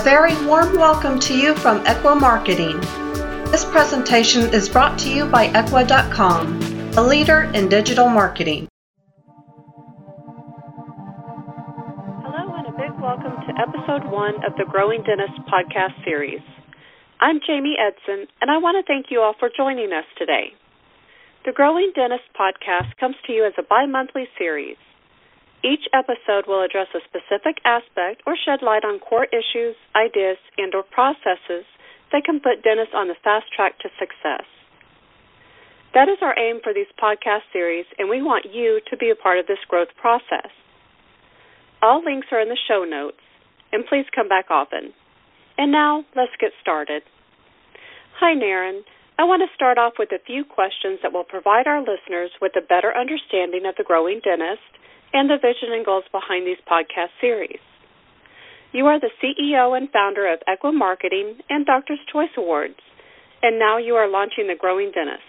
A very warm welcome to you from Ekwa Marketing. This presentation is brought to you by Ekwa.com, a leader in digital marketing. Hello, and a big welcome to episode one of the Growing Dentist podcast series. I'm Jamie Edson, and I want to thank you all for joining us today. The Growing Dentist podcast comes to you as a bi monthly series. Each episode will address a specific aspect or shed light on core issues, ideas, and or processes that can put dentists on the fast track to success. That is our aim for these podcast series, and we want you to be a part of this growth process. All links are in the show notes, and please come back often. And now, let's get started. Hi, Naren. I want to start off with a few questions that will provide our listeners with a better understanding of the growing dentist and the vision and goals behind these podcast series. You are the CEO and founder of Ekwa Marketing and Doctor's Choice Awards, and now you are launching The Growing Dentist.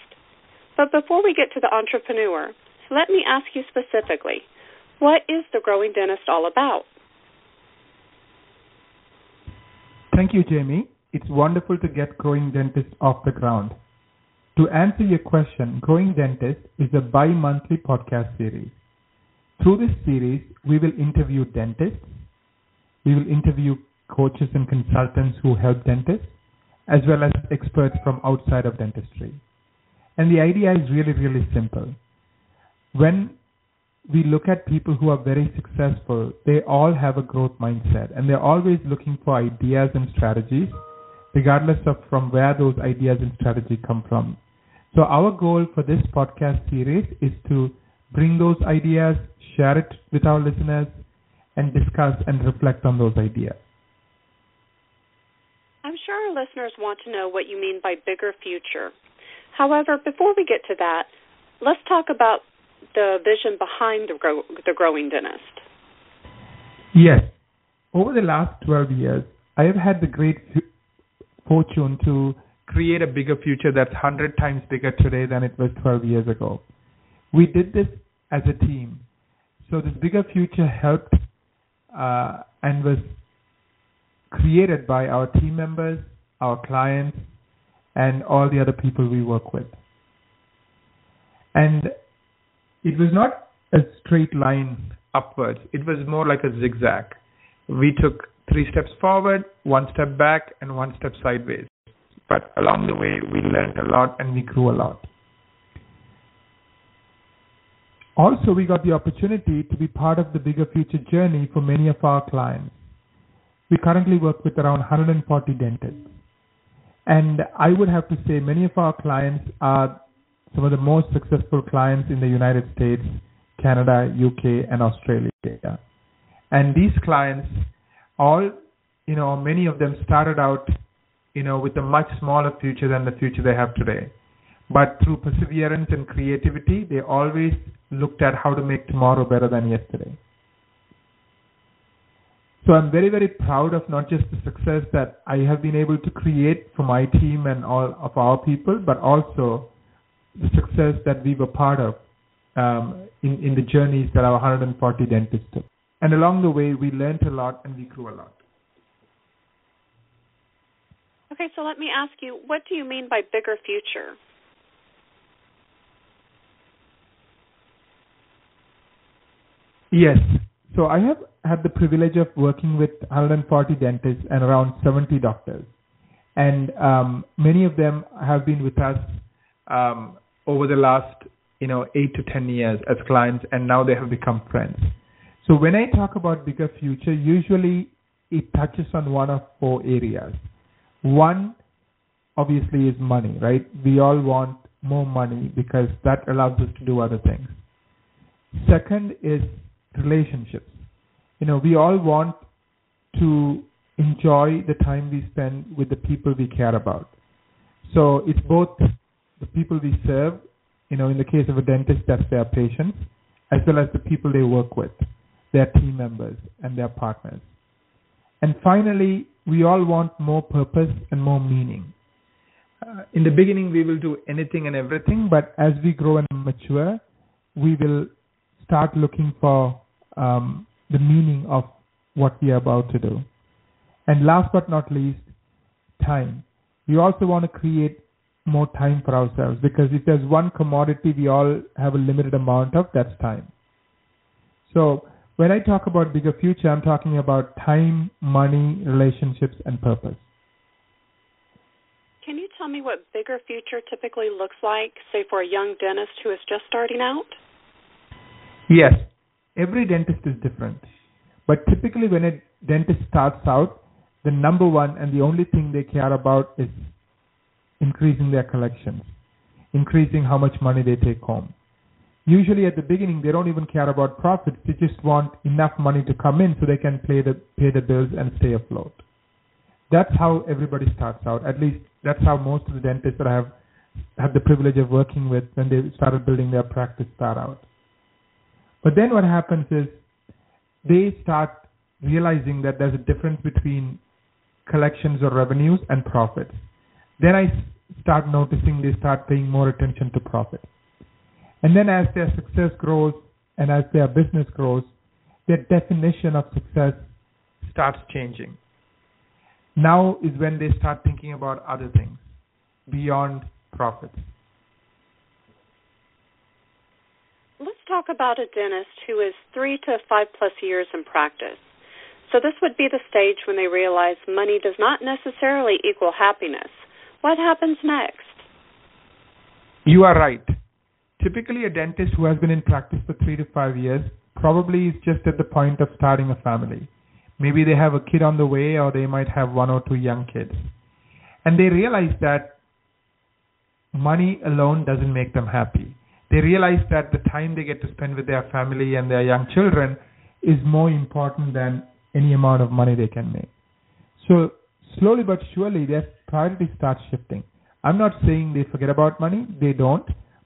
But before we get to the entrepreneur, let me ask you specifically what is The Growing Dentist all about? Thank you, Jamie. It's wonderful to get Growing Dentist off the ground. To answer your question, Growing Dentist is a bi monthly podcast series. Through this series, we will interview dentists, we will interview coaches and consultants who help dentists, as well as experts from outside of dentistry. And the idea is really, really simple. When we look at people who are very successful, they all have a growth mindset and they're always looking for ideas and strategies, regardless of from where those ideas and strategy come from. So our goal for this podcast series is to bring those ideas, share it with our listeners, and discuss and reflect on those ideas. I'm sure our listeners want to know what you mean by bigger future. However, before we get to that, let's talk about the vision behind the, grow, the growing dentist. Yes. Over the last 12 years, I have had the great fortune to create a bigger future that's 100 times bigger today than it was 12 years ago. We did this as a team. So this bigger future helped uh, and was created by our team members, our clients, and all the other people we work with. And it was not a straight line upwards. It was more like a zigzag. We took three steps forward, one step back, and one step sideways. But along the way, we learned a lot and we grew a lot. Also, we got the opportunity to be part of the bigger future journey for many of our clients. We currently work with around 140 dentists. And I would have to say many of our clients are some of the most successful clients in the United States, Canada, UK, and Australia. And these clients, all, you know, many of them started out, you know, with a much smaller future than the future they have today. But through perseverance and creativity, they always looked at how to make tomorrow better than yesterday. So I'm very, very proud of not just the success that I have been able to create for my team and all of our people, but also the success that we were part of um, in, in the journeys that our 140 dentists took. And along the way, we learned a lot and we grew a lot. Okay, so let me ask you, what do you mean by bigger future? Yes. So I have had the privilege of working with 140 dentists and around 70 doctors. And um, many of them have been with us um, over the last, you know, eight to 10 years as clients, and now they have become friends. So when I talk about bigger future, usually it touches on one of four areas. One, obviously, is money, right? We all want more money because that allows us to do other things. Second is relationships. You know, we all want to enjoy the time we spend with the people we care about. So it's both the people we serve, you know, in the case of a dentist, that's their patients, as well as the people they work with, their team members and their partners. And finally, we all want more purpose and more meaning. Uh, in the beginning, we will do anything and everything, but as we grow and mature, we will start looking for um, the meaning of what we are about to do. And last but not least, time. We also want to create more time for ourselves because if there's one commodity we all have a limited amount of, that's time. So when I talk about bigger future, I'm talking about time, money, relationships, and purpose. Can you tell me what bigger future typically looks like, say for a young dentist who is just starting out? Yes, every dentist is different. But typically, when a dentist starts out, the number one and the only thing they care about is increasing their collections, increasing how much money they take home. Usually at the beginning, they don't even care about profits. They just want enough money to come in so they can pay the, pay the bills and stay afloat. That's how everybody starts out. At least that's how most of the dentists that I have had the privilege of working with when they started building their practice start out. But then what happens is they start realizing that there's a difference between collections or revenues and profits. Then I start noticing they start paying more attention to profit. And then as their success grows and as their business grows, their definition of success starts changing. Now is when they start thinking about other things beyond profits. Let's talk about a dentist who is three to five plus years in practice. So, this would be the stage when they realize money does not necessarily equal happiness. What happens next? You are right. Typically, a dentist who has been in practice for three to five years probably is just at the point of starting a family. Maybe they have a kid on the way, or they might have one or two young kids. And they realize that money alone doesn't make them happy. They realize that the time they get to spend with their family and their young children is more important than any amount of money they can make. So slowly but surely their priorities start shifting. I'm not saying they forget about money, they don't,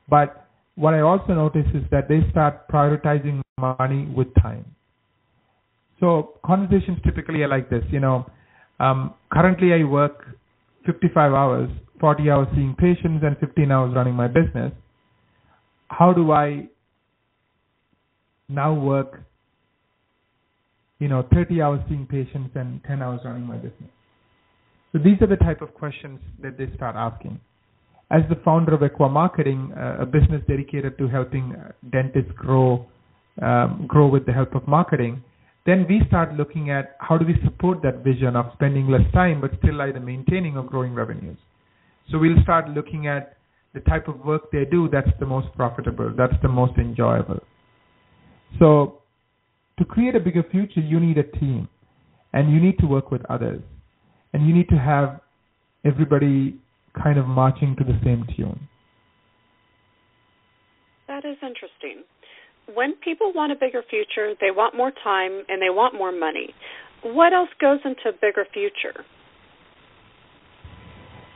but what I also notice is that they start prioritizing money with time. So conversations typically are like this, you know, um, currently I work 55 hours, 40 hours seeing patients and 15 hours running my business. How do I now work you know, 30 hours seeing patients and 10 hours running my business? So these are the type of questions that they start asking. As the founder of Ekwa Marketing, uh, a business dedicated to helping uh, dentists grow, um, grow with the help of marketing, then we start looking at how do we support that vision of spending less time but still either maintaining or growing revenues. So we'll start looking at the type of work they do that's the most profitable, that's the most enjoyable. So to create a bigger future, you need a team and you need to work with others and you need to have everybody kind of marching to the same tune. That is interesting. When people want a bigger future, they want more time and they want more money. What else goes into a bigger future?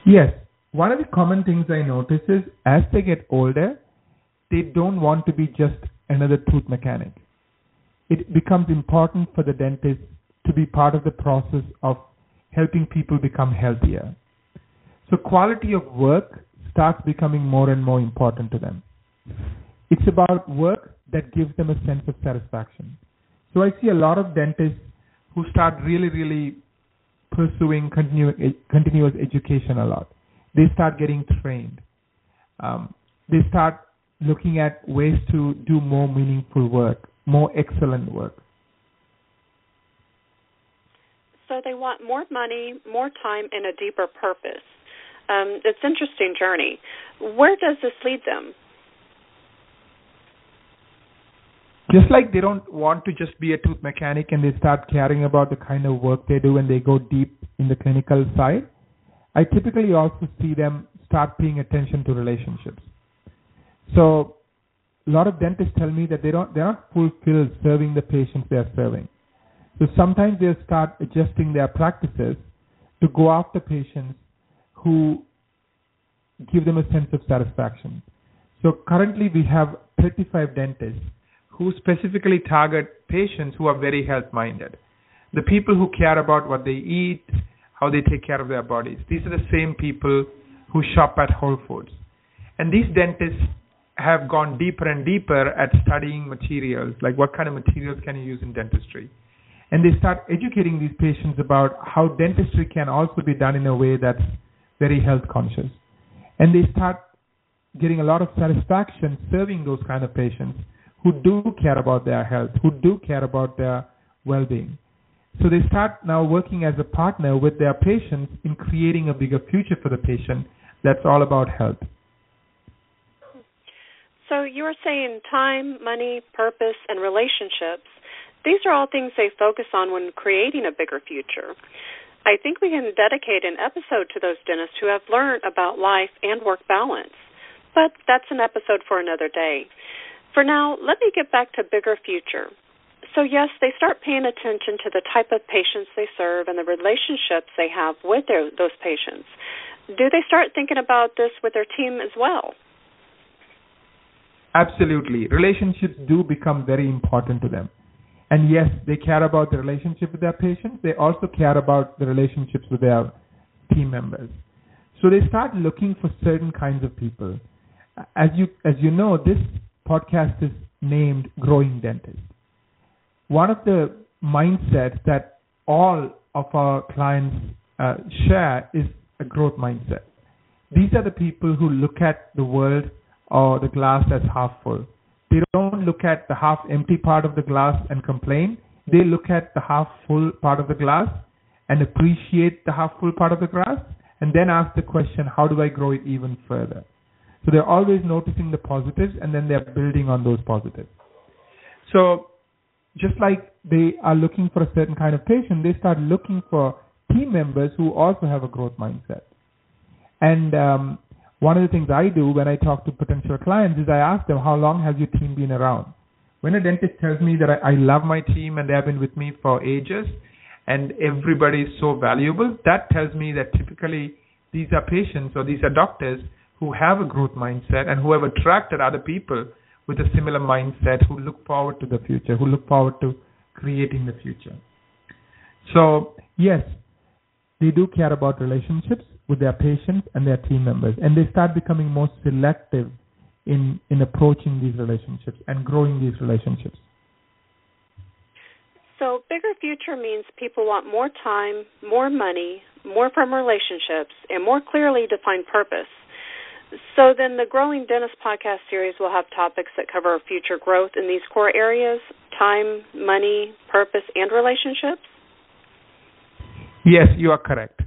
Yes. One of the common things I notice is as they get older, they don't want to be just another tooth mechanic it becomes important for the dentist to be part of the process of helping people become healthier. So quality of work starts becoming more and more important to them. It's about work that gives them a sense of satisfaction. So I see a lot of dentists who start really, really pursuing continu- continuous education a lot. They start getting trained. Um, they start looking at ways to do more meaningful work more excellent work. So they want more money, more time, and a deeper purpose. Um, it's an interesting journey. Where does this lead them? Just like they don't want to just be a tooth mechanic and they start caring about the kind of work they do and they go deep in the clinical side, I typically also see them start paying attention to relationships. So a lot of dentists tell me that they don't they're not fulfilled serving the patients they are serving. So sometimes they'll start adjusting their practices to go after patients who give them a sense of satisfaction. So currently we have 35 dentists who specifically target patients who are very health minded. The people who care about what they eat, how they take care of their bodies. These are the same people who shop at Whole Foods. And these dentists have gone deeper and deeper at studying materials, like what kind of materials can you use in dentistry. And they start educating these patients about how dentistry can also be done in a way that's very health conscious. And they start getting a lot of satisfaction serving those kind of patients who do care about their health, who do care about their well being. So they start now working as a partner with their patients in creating a bigger future for the patient that's all about health. So you were saying time, money, purpose, and relationships. These are all things they focus on when creating a bigger future. I think we can dedicate an episode to those dentists who have learned about life and work balance. But that's an episode for another day. For now, let me get back to bigger future. So, yes, they start paying attention to the type of patients they serve and the relationships they have with their, those patients. Do they start thinking about this with their team as well? Absolutely. Relationships do become very important to them. And yes, they care about the relationship with their patients. They also care about the relationships with their team members. So they start looking for certain kinds of people. As you as you know, this podcast is named Growing Dentist. One of the mindsets that all of our clients uh, share is a growth mindset. These are the people who look at the world or the glass as half full. They don't look at the half empty part of the glass and complain. They look at the half full part of the glass and appreciate the half full part of the glass and then ask the question, how do I grow it even further? So they're always noticing the positives and then they're building on those positives. So just like they are looking for a certain kind of patient, they start looking for team members who also have a growth mindset. And um, one of the things I do when I talk to potential clients is I ask them, how long has your team been around? When a dentist tells me that I, I love my team and they have been with me for ages and everybody is so valuable, that tells me that typically these are patients or these are doctors who have a growth mindset and who have attracted other people with a similar mindset who look forward to the future, who look forward to creating the future. So, yes, they do care about relationships with their patients and their team members, and they start becoming more selective in, in approaching these relationships and growing these relationships. So, bigger future means people want more time, more money, more from relationships, and more clearly defined purpose. So then the Growing Dentist podcast series will have topics that cover future growth in these core areas time, money, purpose, and relationships? Yes, you are correct.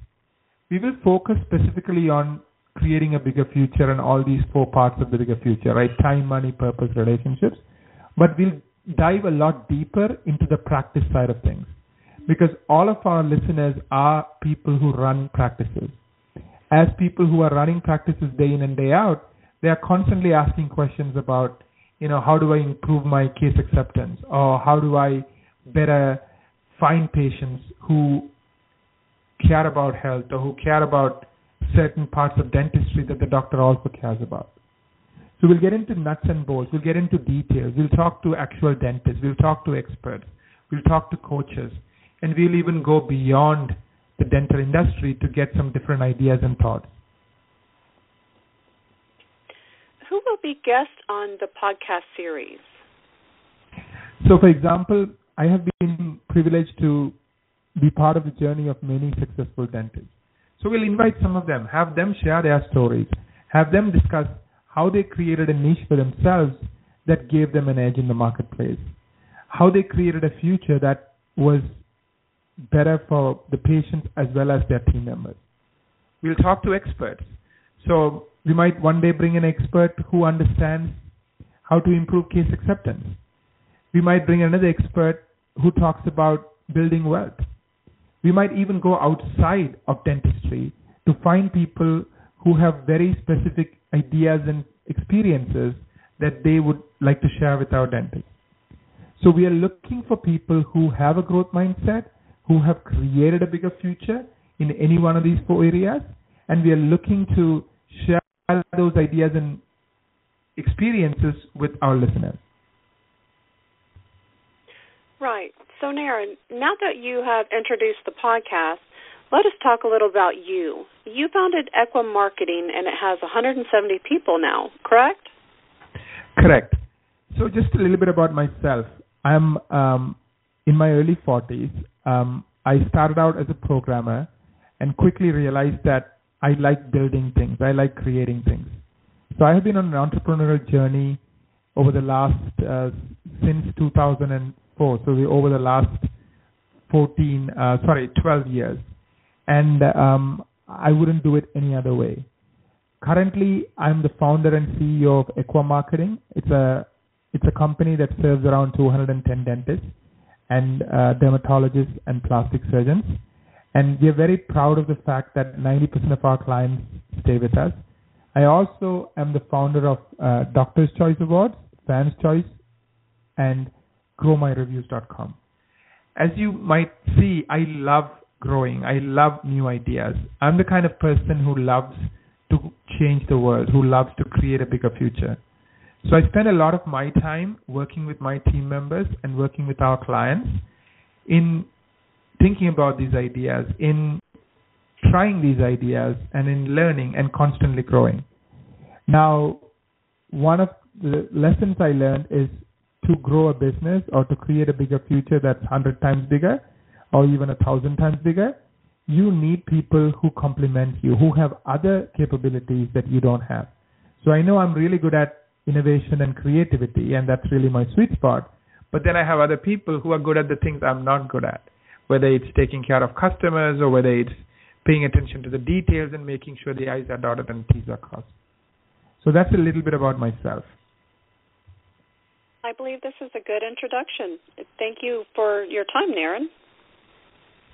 We will focus specifically on creating a bigger future and all these four parts of the bigger future, right? Time, money, purpose, relationships. But we'll dive a lot deeper into the practice side of things because all of our listeners are people who run practices as people who are running practices day in and day out, they are constantly asking questions about, you know, how do I improve my case acceptance or how do I better find patients who care about health or who care about certain parts of dentistry that the doctor also cares about. So we'll get into nuts and bolts. We'll get into details. We'll talk to actual dentists. We'll talk to experts. We'll talk to coaches. And we'll even go beyond the dental industry to get some different ideas and thoughts. Who will be guests on the podcast series? So, for example, I have been privileged to be part of the journey of many successful dentists. So, we'll invite some of them, have them share their stories, have them discuss how they created a niche for themselves that gave them an edge in the marketplace, how they created a future that was better for the patients as well as their team members. We'll talk to experts. So we might one day bring an expert who understands how to improve case acceptance. We might bring another expert who talks about building wealth. We might even go outside of dentistry to find people who have very specific ideas and experiences that they would like to share with our dentists. So we are looking for people who have a growth mindset who have created a bigger future in any one of these four areas, and we are looking to share those ideas and experiences with our listeners. Right. So, Naren, now that you have introduced the podcast, let us talk a little about you. You founded Ekwa Marketing, and it has 170 people now, correct? Correct. So, just a little bit about myself. I'm um, in my early 40s, um, I started out as a programmer and quickly realized that I like building things. I like creating things. So I have been on an entrepreneurial journey over the last uh, since 2004. So over the last 14, uh, sorry, 12 years, and um, I wouldn't do it any other way. Currently, I'm the founder and CEO of Ekwa Marketing. It's a it's a company that serves around 210 dentists and uh, dermatologists and plastic surgeons. And we're very proud of the fact that 90% of our clients stay with us. I also am the founder of uh, Doctor's Choice Awards, Fans Choice, and GrowMyReviews.com. As you might see, I love growing. I love new ideas. I'm the kind of person who loves to change the world, who loves to create a bigger future. So I spend a lot of my time working with my team members and working with our clients in thinking about these ideas, in trying these ideas, and in learning and constantly growing. Now, one of the lessons I learned is to grow a business or to create a bigger future that's 100 times bigger or even a thousand times bigger, you need people who complement you, who have other capabilities that you don't have. So I know I'm really good at innovation and creativity, and that's really my sweet spot. But then I have other people who are good at the things I'm not good at, whether it's taking care of customers or whether it's paying attention to the details and making sure the I's are dotted and T's are crossed. So that's a little bit about myself. I believe this is a good introduction. Thank you for your time, Naren.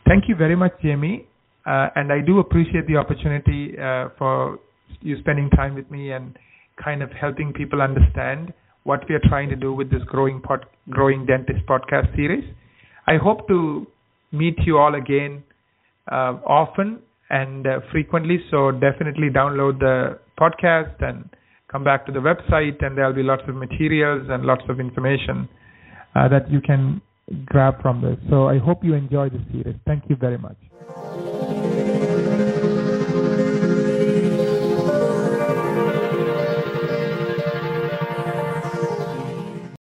Thank you very much, Jamie. Uh, and I do appreciate the opportunity uh, for you spending time with me and kind of helping people understand what we are trying to do with this growing pod, growing dentist podcast series. I hope to meet you all again uh, often and uh, frequently. So definitely download the podcast and come back to the website, and there'll be lots of materials and lots of information uh, that you can grab from this. So I hope you enjoy the series. Thank you very much.